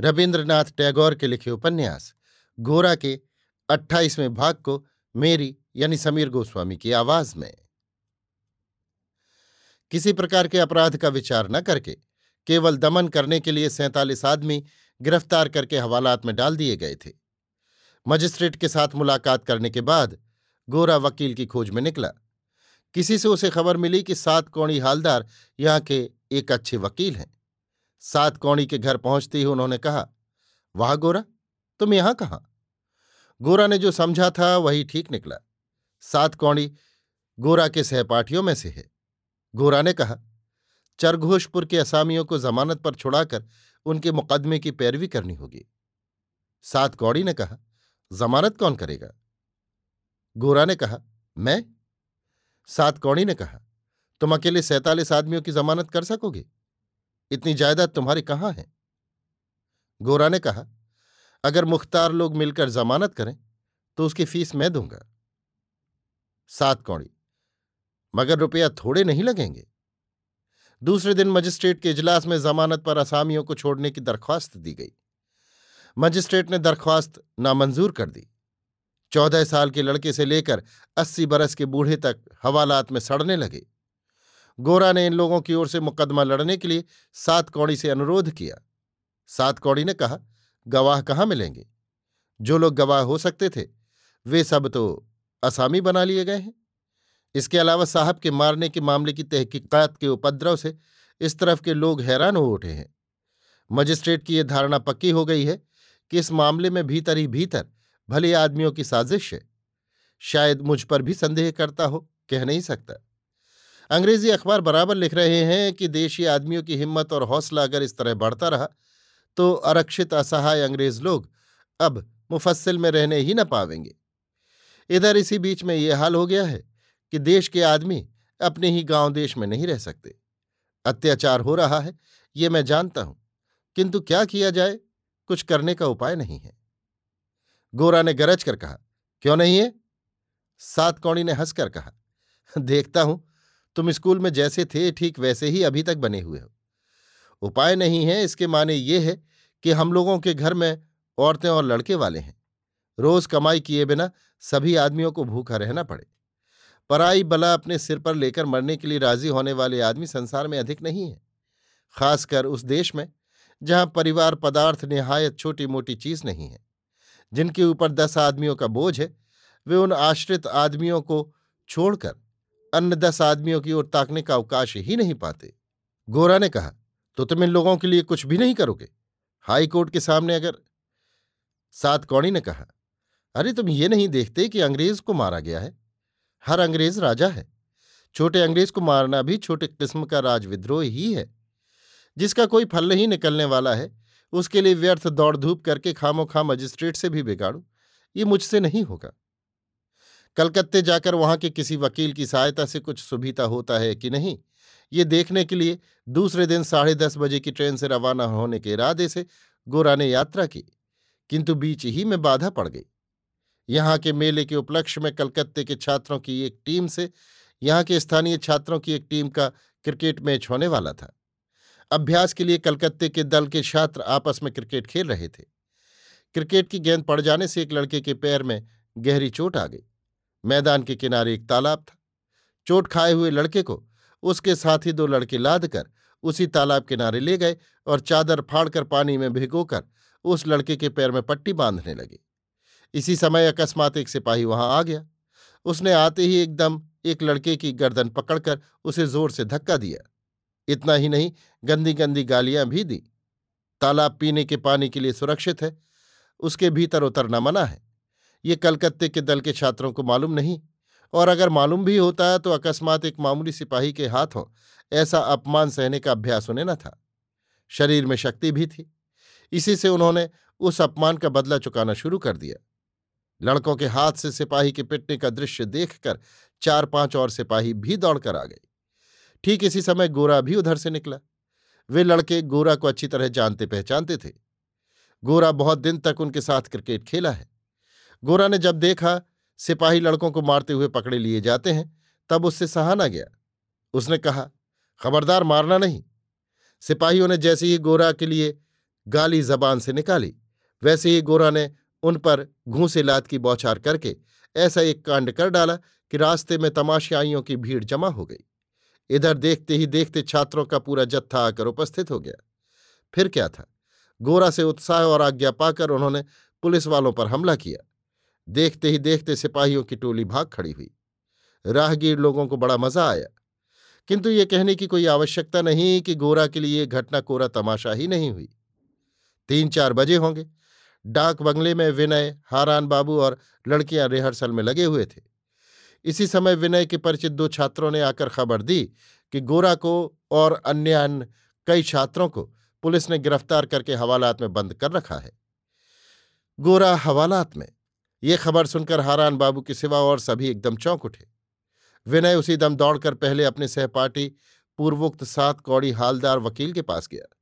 रविन्द्रनाथ टैगोर के लिखे उपन्यास, गोरा के अट्ठाईसवें भाग को मेरी यानी समीर गोस्वामी की आवाज़ में। किसी प्रकार के अपराध का विचार न करके, केवल दमन करने के लिए सैंतालीस आदमी गिरफ़्तार करके हवालात में डाल दिए गए थे। मजिस्ट्रेट के साथ मुलाकात करने के बाद गोरा वकील की खोज में निकला। किसी से उसे खबर मिली कि सात कौड़ी हालदार यहाँ के एक अच्छे वकील हैं। सात कौड़ी के घर पहुँचते ही उन्होंने कहा, वाह गोरा, तुम यहाँ कहाँ? गोरा ने जो समझा था वही ठीक निकला। सात कौड़ी गोरा के सहपाठियों में से है। गोरा ने कहा, चरघोषपुर के असामियों को जमानत पर छुड़ाकर उनके मुकदमे की पैरवी करनी होगी। सात कौड़ी ने कहा, जमानत कौन करेगा? गोरा ने कहा, मैं? सात कौड़ी ने कहा, तुम अकेले सैतालीस आदमियों की जमानत कर सकोगे? इतनी जायदाद तुम्हारी कहाँ है? गोरा ने कहा, अगर मुख्तार लोग मिलकर जमानत करें तो उसकी फ़ीस मैं दूँगा। सात कौड़ी, मगर रुपया थोड़े नहीं लगेंगे। दूसरे दिन मजिस्ट्रेट के इजलास में जमानत पर असामियों को छोड़ने की दरख्वास्त दी गई। मजिस्ट्रेट ने दरख्वास्त नामंजूर कर दी। चौदह साल के लड़के से लेकर अस्सी बरस के बूढ़े तक हवालात में सड़ने लगे। गोरा ने इन लोगों की ओर से मुकदमा लड़ने के लिए सात कौड़ी से अनुरोध किया। सात कौड़ी ने कहा, गवाह कहाँ मिलेंगे? जो लोग गवाह हो सकते थे, वे सब तो असामी बना लिए गए हैं। इसके अलावा साहब के मारने के मामले की तहकीकात के उपद्रव से इस तरफ़ के लोग हैरान हो उठे हैं। मजिस्ट्रेट की यह धारणा पक्की हो गई है कि इस मामले में भीतर ही भीतर भले आदमियों की साजिश है। शायद मुझ पर भी संदेह करता हो, कह नहीं सकता। अंग्रेज़ी अखबार बराबर लिख रहे हैं कि देशी आदमियों की हिम्मत और हौसला अगर इस तरह बढ़ता रहा तो आरक्षित असहाय अंग्रेज़ लोग अब मुफस्सिल में रहने ही न पावेंगे। इधर इसी बीच में ये हाल हो गया है कि देश के आदमी अपने ही गाँव देश में नहीं रह सकते। अत्याचार हो रहा है, ये मैं जानता हूँ, किंतु क्या किया जाए? कुछ करने का उपाय नहीं है। गोरा ने गरज कर कहा, क्यों नहीं है? सात कौड़ी ने हंसकर कहा, देखता हूँ तुम स्कूल में जैसे थे, ठीक वैसे ही अभी तक बने हुए हो। उपाय नहीं है, इसके माने ये है कि हम लोगों के घर में औरतें और लड़के वाले हैं। रोज कमाई किए बिना सभी आदमियों को भूखा रहना पड़े। पराई बला अपने सिर पर लेकर मरने के लिए राज़ी होने वाले आदमी संसार में अधिक नहीं है। खासकर उस देश में, जहाँ परिवार पदार्थ निहायत छोटी मोटी चीज़ नहीं है। जिनके ऊपर दस आदमियों का बोझ है, वे उन आश्रित आदमियों को छोड़कर अन्य दस आदमियों की ओर ताकने का अवकाश ही नहीं पाते। गोरा ने कहा तो तुम इन लोगों के लिए कुछ भी नहीं करोगे? हाई कोर्ट के सामने अगर सात कौड़ी ने कहा, अरे तुम ये नहीं देखते कि अंग्रेज़ को मारा गया है? हर अंग्रेज़ राजा है। छोटे अंग्रेज़ को मारना भी छोटे किस्म का राजविद्रोह ही है। जिसका कोई फल नहीं निकलने वाला है, उसके लिए व्यर्थ दौड़ धूप करके खामो खां मजिस्ट्रेट से भी बिगाड़ू। ये मुझसे नहीं होगा। कलकत्ते जाकर वहाँ के किसी वकील की सहायता से कुछ सुविधा होता है कि नहीं? ये देखने के लिए दूसरे दिन साढ़े दस बजे की ट्रेन से रवाना होने के इरादे से गोरा ने यात्रा की, किंतु बीच ही में बाधा पड़ गई। यहाँ के मेले के उपलक्ष्य में कलकत्ते के छात्रों की एक टीम से, यहाँ के स्थानीय छात्रों की एक टीम का क्रिकेट मैच होने वाला था। अभ्यास के लिए कलकत्ते के दल के छात्र आपस में क्रिकेट खेल रहे थे। क्रिकेट की गेंद पड़ जाने से एक लड़के के पैर में गहरी चोट आ गई। मैदान के किनारे एक तालाब था। चोट खाए हुए लड़के को उसके साथ ही दो लड़के लाद कर उसी तालाब किनारे ले गए और चादर फाड़कर पानी में भिगोकर उस लड़के के पैर में पट्टी बांधने लगे। इसी समय अकस्मात एक सिपाही वहाँ आ गया। उसने आते ही एकदम एक लड़के की गर्दन पकड़कर उसे ज़ोर से धक्का दिया। इतना ही नहीं गंदी गंदी गालियाँ भी दी। तालाब पीने के पानी के लिए सुरक्षित है। उसके भीतर उतरना मना है। ये कलकत्ते के दल के छात्रों को मालूम नहीं। और अगर मालूम भी होता तो अकस्मात एक मामूली सिपाही के हाथों ऐसा अपमान सहने का अभ्यास उन्हें न था। शरीर में शक्ति भी थी। इसी से उन्होंने उस अपमान का बदला चुकाना शुरू कर दिया। लड़कों के हाथ से सिपाही के पिटने का दृश्य देखकर चार पाँच और सिपाही भी दौड़कर आ गए। ठीक इसी समय गोरा भी उधर से निकला। वे लड़के गोरा को अच्छी तरह जानते पहचानते थे। गोरा बहुत दिन तक उनके साथ क्रिकेट खेला है। गोरा ने जब देखा, सिपाही लड़कों को मारते हुए पकड़े लिए जाते हैं, तब उससे सहा न गया। उसने कहा, खबरदार मारना नहीं। सिपाहियों ने जैसे ही गोरा के लिए गाली जबान से निकाली, वैसे ही गोरा ने उन पर घूसे लात की बौछार करके ऐसा एक कांड कर डाला कि रास्ते में तमाशाइयों की भीड़ जमा हो गई। इधर देखते ही देखते छात्रों का पूरा जत्था आकर उपस्थित हो गया। फिर क्या था? गोरा से उत्साह और आज्ञा पाकर उन्होंने पुलिस वालों पर हमला किया। देखते ही देखते सिपाहियों की टोली भाग खड़ी हुई। राहगीर लोगों को बड़ा मज़ा आया। किंतु ये कहने की कोई आवश्यकता नहीं कि गोरा के लिए घटना कोरा तमाशा ही नहीं हुई। तीन चार बजे होंगे। डाक बंगले में विनय, हारान बाबू और लड़कियाँ रिहर्सल में लगे हुए थे। इसी समय विनय के परिचित दो छात्रों ने आकर खबर दी कि गोरा को और अन्य अन्य कई छात्रों को पुलिस ने गिरफ़्तार करके हवालात में बंद कर रखा है। गोरा हवालात में ये खबर सुनकर हारान बाबू के सिवा और सभी एकदम चौंक उठे। विनय उसी दम दौड़कर पहले अपने सहपाठी पूर्वोक्त सात कौड़ी हालदार वकील के पास गया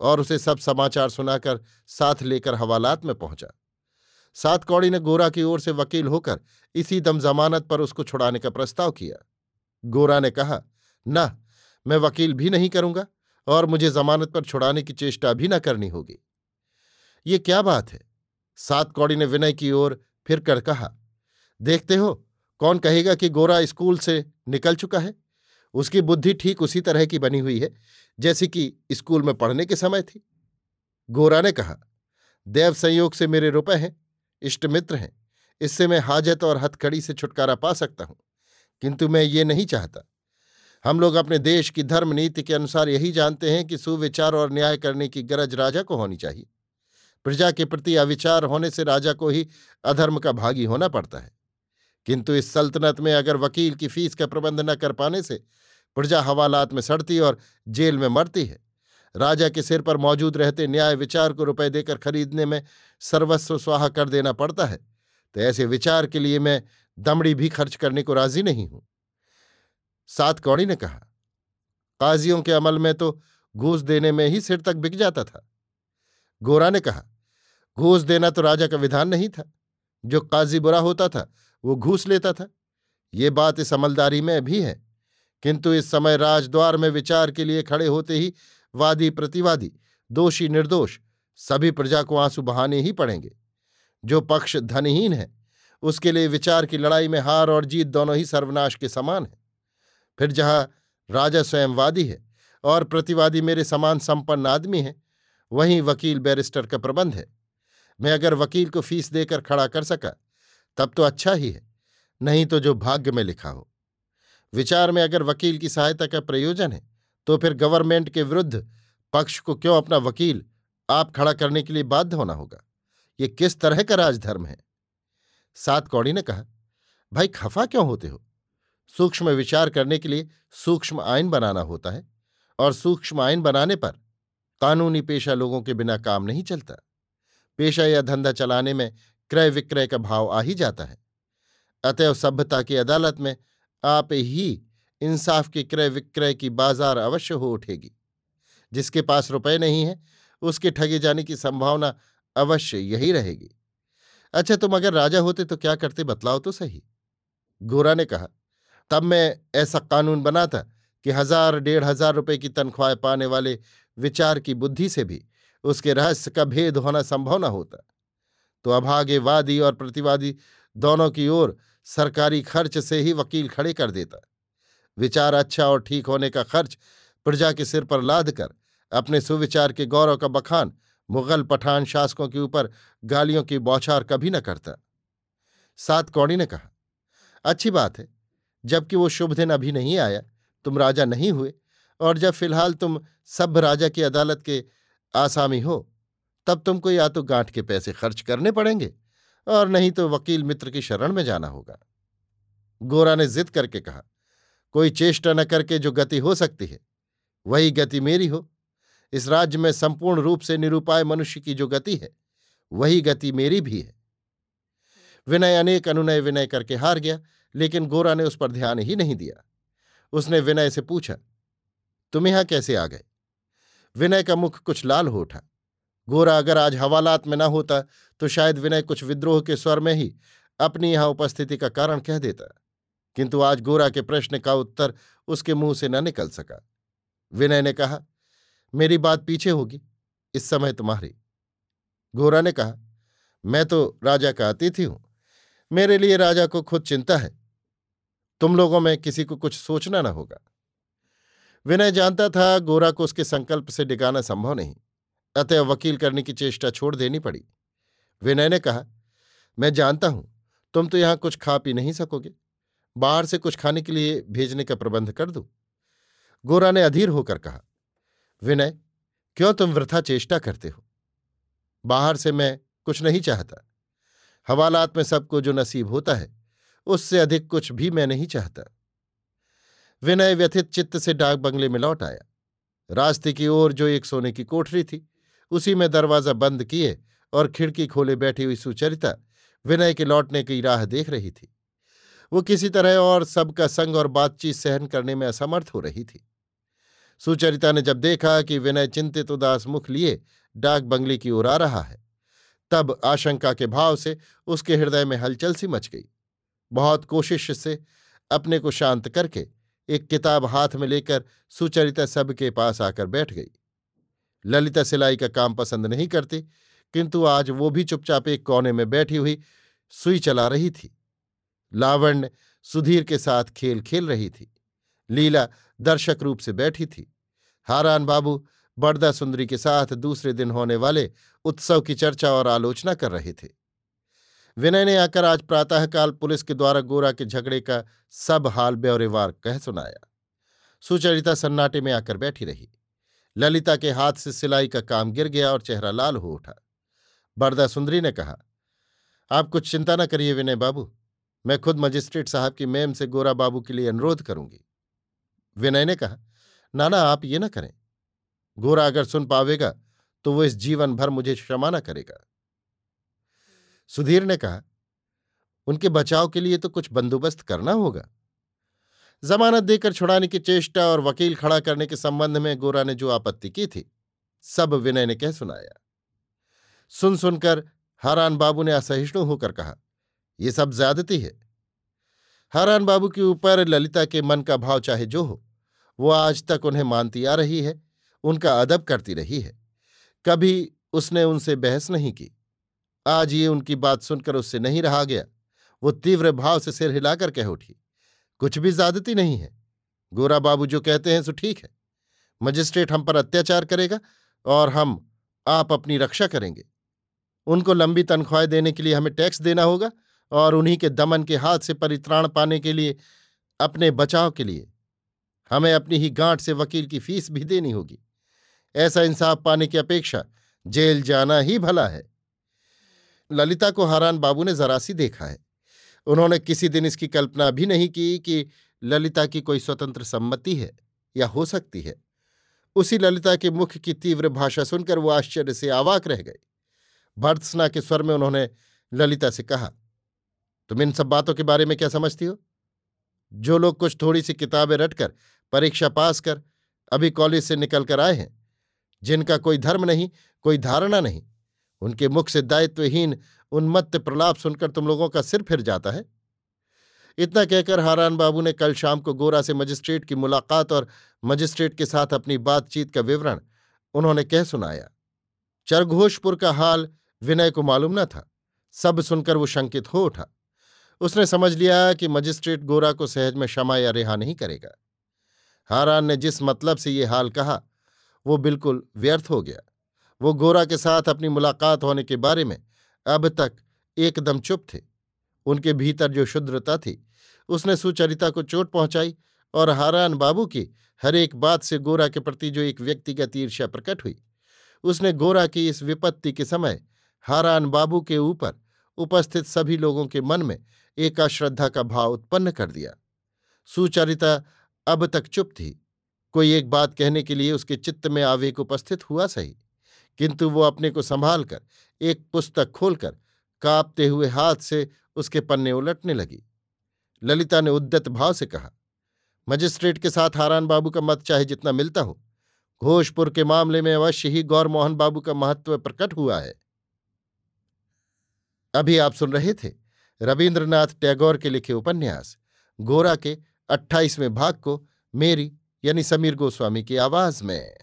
और उसे सब समाचार सुनाकर साथ लेकर हवालात में पहुँचा। सात कौड़ी ने गोरा की ओर से वकील होकर इसी दम जमानत पर उसको छुड़ाने का प्रस्ताव किया। गोरा ने कहा, न, मैं वकील भी नहीं करूँगा और मुझे जमानत पर छुड़ाने की चेष्टा भी न करनी होगी। ये क्या बात है? सात कौड़ी ने विनय की ओर फिर कर कहा, देखते हो, कौन कहेगा कि गोरा स्कूल से निकल चुका है? उसकी बुद्धि ठीक उसी तरह की बनी हुई है, जैसी कि स्कूल में पढ़ने के समय थी। गोरा ने कहा, देव संयोग से मेरे रुपए हैं, इष्ट मित्र हैं, इससे मैं हाजत और हथकड़ी से छुटकारा पा सकता हूँ, किंतु मैं ये नहीं चाहता। हम लोग अपने देश की धर्म नीति के अनुसार यही जानते हैं कि सुविचार और न्याय करने की गरज राजा को होनी चाहिए। प्रजा के प्रति अविचार होने से राजा को ही अधर्म का भागी होना पड़ता है। किंतु इस सल्तनत में अगर वकील की फ़ीस का प्रबंध न कर पाने से प्रजा हवालात में सड़ती और जेल में मरती है। राजा के सिर पर मौजूद रहते न्याय विचार को रुपए देकर खरीदने में सर्वस्व स्वाहा कर देना पड़ता है। तो ऐसे विचार के लिए मैं दमड़ी भी खर्च करने को राज़ी नहीं हूँ। सात कौड़ी ने कहा, काजियों के अमल में तो घूस देने में ही सिर तक बिक जाता था। गोरा ने कहा घूस देना तो राजा का विधान नहीं था। जो काजी बुरा होता था, वो घूस लेता था। ये बात इस अमलदारी में भी है। किंतु इस समय राजद्वार में विचार के लिए खड़े होते ही वादी प्रतिवादी, दोषी निर्दोष, सभी प्रजा को आँसू बहाने ही पड़ेंगे। जो पक्ष धनहीन है, उसके लिए विचार की लड़ाई में हार और जीत दोनों ही सर्वनाश के समान है। फिर जहाँ राजा स्वयंवादी है और प्रतिवादी मेरे समान संपन्न आदमी है, वहीं वकील बैरिस्टर का प्रबंध है। मैं अगर वकील को फ़ीस देकर खड़ा कर सका, तब तो अच्छा ही है, नहीं तो जो भाग्य में लिखा हो। विचार में अगर वकील की सहायता का प्रयोजन है तो फिर गवर्नमेंट के विरुद्ध पक्ष को क्यों अपना वकील आप खड़ा करने के लिए बाध्य होना होगा? ये किस तरह का राजधर्म है? सात कौड़ी ने कहा, भाई खफा क्यों होते हो? सूक्ष्म विचार करने के लिए सूक्ष्म आयन बनाना होता है, और सूक्ष्म आयन बनाने पर कानूनी पेशा लोगों के बिना काम नहीं चलता। पेशा या धंधा चलाने में क्रय विक्रय का भाव आ ही जाता है। अतएव सभ्यता की अदालत में आप ही इंसाफ के क्रय विक्रय की बाज़ार अवश्य हो उठेगी। जिसके पास रुपए नहीं है, उसके ठगे जाने की संभावना अवश्य यही रहेगी। अच्छा तुम अगर राजा होते तो क्या करते, बतलाओ तो सही। गोरा ने कहा, तब मैं ऐसा कानून बनाता कि हज़ार डेढ़ हज़ार रुपए की तनख्वाह पाने वाले विचार की बुद्धि से भी उसके रहस्य का भेद होना संभव न होता। तो अभागे वादी और प्रतिवादी दोनों की ओर सरकारी खर्च से ही वकील खड़े कर देता। विचार अच्छा और ठीक होने का खर्च प्रजा के सिर पर लाद कर, अपने सुविचार के गौरव का बखान मुगल पठान शासकों के ऊपर गालियों की बौछार कभी न करता। सात कौड़ी ने कहा, अच्छी बात है, जबकि वो शुभ दिन अभी नहीं आया, तुम राजा नहीं हुए, और जब फ़िलहाल तुम सभ्य राजा की अदालत के आसामी हो, तब तुमको या तो गांठ के पैसे खर्च करने पड़ेंगे और नहीं तो वकील मित्र की शरण में जाना होगा। गोरा ने जिद करके कहा, कोई चेष्टा न करके जो गति हो सकती है, वही गति मेरी हो। इस राज्य में संपूर्ण रूप से निरुपाय मनुष्य की जो गति है, वही गति मेरी भी है। विनय अनेक अनुनय विनय करके हार गया, लेकिन गोरा ने उस पर ध्यान ही नहीं दिया। उसने विनय से पूछा, तुम यहाँ कैसे आ गए? विनय का मुख कुछ लाल हो उठा। गोरा, अगर आज हवालात में न होता तो शायद विनय कुछ विद्रोह के स्वर में ही अपनी यहाँ उपस्थिति का कारण कह देता। किंतु आज गोरा के प्रश्न का उत्तर उसके मुँह से न निकल सका। विनय ने कहा, मेरी बात पीछे होगी, इस समय तुम्हारी। गोरा ने कहा, मैं तो राजा का अतिथि हूँ। मेरे लिए राजा को खुद चिंता है। तुम लोगों में किसी को कुछ सोचना न होगा। विनय जानता था गोरा को उसके संकल्प से डिगाना संभव नहीं, अतः वकील करने की चेष्टा छोड़ देनी पड़ी। विनय ने कहा, मैं जानता हूँ, तुम तो यहाँ कुछ खा पी नहीं सकोगे। बाहर से कुछ खाने के लिए भेजने का प्रबंध कर दो? गोरा ने अधीर होकर कहा, विनय, क्यों तुम वृथा चेष्टा करते हो? बाहर से मैं कुछ नहीं चाहता। हवालात में सबको जो नसीब होता है, उससे अधिक कुछ भी मैं नहीं चाहता। विनय व्यथित चित्त से डाक बंगले में लौट आया। रास्ते की ओर जो एक सोने की कोठरी थी, उसी में दरवाज़ा बंद किए और खिड़की खोले बैठी हुई सुचरिता विनय के लौटने की राह देख रही थी। वो किसी तरह और सबका संग और बातचीत सहन करने में असमर्थ हो रही थी। सुचरिता ने जब देखा कि विनय चिंतित उदास मुख लिए डाक बंगले की ओर आ रहा है, तब आशंका के भाव से उसके हृदय में हलचल सी मच गई। बहुत कोशिश से अपने को शांत करके एक किताब हाथ में लेकर सुचरिता सबके पास आकर बैठ गई। ललिता सिलाई का काम पसंद नहीं करती, किंतु आज वो भी चुपचाप एक कोने में बैठी हुई सुई चला रही थी। लावण्य सुधीर के साथ खेल खेल रही थी। लीला दर्शक रूप से बैठी थी। हारान बाबू बड़दा सुंदरी के साथ दूसरे दिन होने वाले उत्सव की चर्चा और आलोचना कर रहे थे। विनय ने आकर आज प्रातःकाल पुलिस के द्वारा गोरा के झगड़े का सब हाल ब्यौरेवार कह सुनाया। सुचरिता सन्नाटे में आकर बैठी रही। ललिता के हाथ से सिलाई का काम गिर गया और चेहरा लाल हो उठा। बरदा सुंदरी ने कहा, आप कुछ चिंता न करिए विनय बाबू, मैं खुद मजिस्ट्रेट साहब की मेम से गोरा बाबू के लिए अनुरोध करूँगी। विनय ने कहा, नाना, आप ये न करें। गोरा अगर सुन पावेगा तो वो इस जीवन भर मुझे क्षमा न करेगा। सुधीर ने कहा, उनके बचाव के लिए तो कुछ बंदोबस्त करना होगा। जमानत देकर छुड़ाने की चेष्टा और वकील खड़ा करने के संबंध में गोरा ने जो आपत्ति की थी, सब विनय ने कह सुनाया। सुन सुनकर हारान बाबू ने असहिष्णु होकर कहा यह सब ज्यादती है। हारान बाबू के ऊपर ललिता के मन का भाव चाहे जो हो, वो आज तक उन्हें मानती आ रही है, उनका अदब करती रही है। कभी उसने उनसे बहस नहीं की। आज ये उनकी बात सुनकर उससे नहीं रहा गया। वो तीव्र भाव से सिर हिलाकर कह उठी, कुछ भी ज्यादती नहीं है। गोरा बाबू जो कहते हैं सो ठीक है। मजिस्ट्रेट हम पर अत्याचार करेगा और हम आप अपनी रक्षा करेंगे। उनको लंबी तनख्वाहें देने के लिए हमें टैक्स देना होगा और उन्हीं के दमन के हाथ से परित्राण पाने के लिए, अपने बचाव के लिए हमें अपनी ही गांठ से वकील की फ़ीस भी देनी होगी। ऐसा इंसाफ पाने की अपेक्षा जेल जाना ही भला है। ललिता को हारान बाबू ने जरा सी देखा है। उन्होंने किसी दिन इसकी कल्पना भी नहीं की कि ललिता की कोई स्वतंत्र सम्मति है या हो सकती है। उसी ललिता के मुख की तीव्र भाषा सुनकर वो आश्चर्य से आवाक रह गए। भर्त्सना के स्वर में उन्होंने ललिता से कहा, तुम इन सब बातों के बारे में क्या समझती हो? जो लोग कुछ थोड़ी सी किताबें रटकर परीक्षा पास कर अभी कॉलेज से निकल कर आए हैं, जिनका कोई धर्म नहीं, कोई धारणा नहीं उनके मुख से दायित्वहीन उन्मत्त प्रलाप सुनकर तुम लोगों का सिर फिर जाता है। इतना कहकर हारान बाबू ने कल शाम को गोरा से मजिस्ट्रेट की मुलाकात और मजिस्ट्रेट के साथ अपनी बातचीत का विवरण उन्होंने कह सुनाया। चरघोषपुर का हाल विनय को मालूम न था। सब सुनकर वो शंकित हो उठा। उसने समझ लिया कि मजिस्ट्रेट गोरा को सहज में क्षमा या रिहा नहीं करेगा। हारान ने जिस मतलब से ये हाल कहा, वो बिल्कुल व्यर्थ हो गया। वो गोरा के साथ अपनी मुलाकात होने के बारे में अब तक एकदम चुप थे। उनके भीतर जो शुद्रता थी, उसने सुचरिता को चोट पहुंचाई और हारान बाबू की हर एक बात से गोरा के प्रति जो एक व्यक्तिगत ईर्ष्या प्रकट हुई, उसने गोरा की इस विपत्ति के समय हारान बाबू के ऊपर उपस्थित सभी लोगों के मन में एक अश्रद्धा का भाव उत्पन्न कर दिया। सुचरिता अब तक चुप थी। कोई एक बात कहने के लिए उसके चित्त में आवेग उपस्थित हुआ सही? किंतु वो अपने को संभाल कर एक पुस्तक खोलकर, कांपते हुए हाथ से उसके पन्ने उलटने लगी। ललिता ने उद्यत भाव से कहा, मजिस्ट्रेट के साथ हारान बाबू का मत चाहे जितना मिलता हो, घोषपुर के मामले में अवश्य ही गौर मोहन बाबू का महत्व प्रकट हुआ है। अभी आप सुन रहे थे रविन्द्रनाथ टैगोर के लिखे उपन्यास, गोरा के अट्ठाईसवें भाग को मेरी यानी समीर गोस्वामी की आवाज़ में।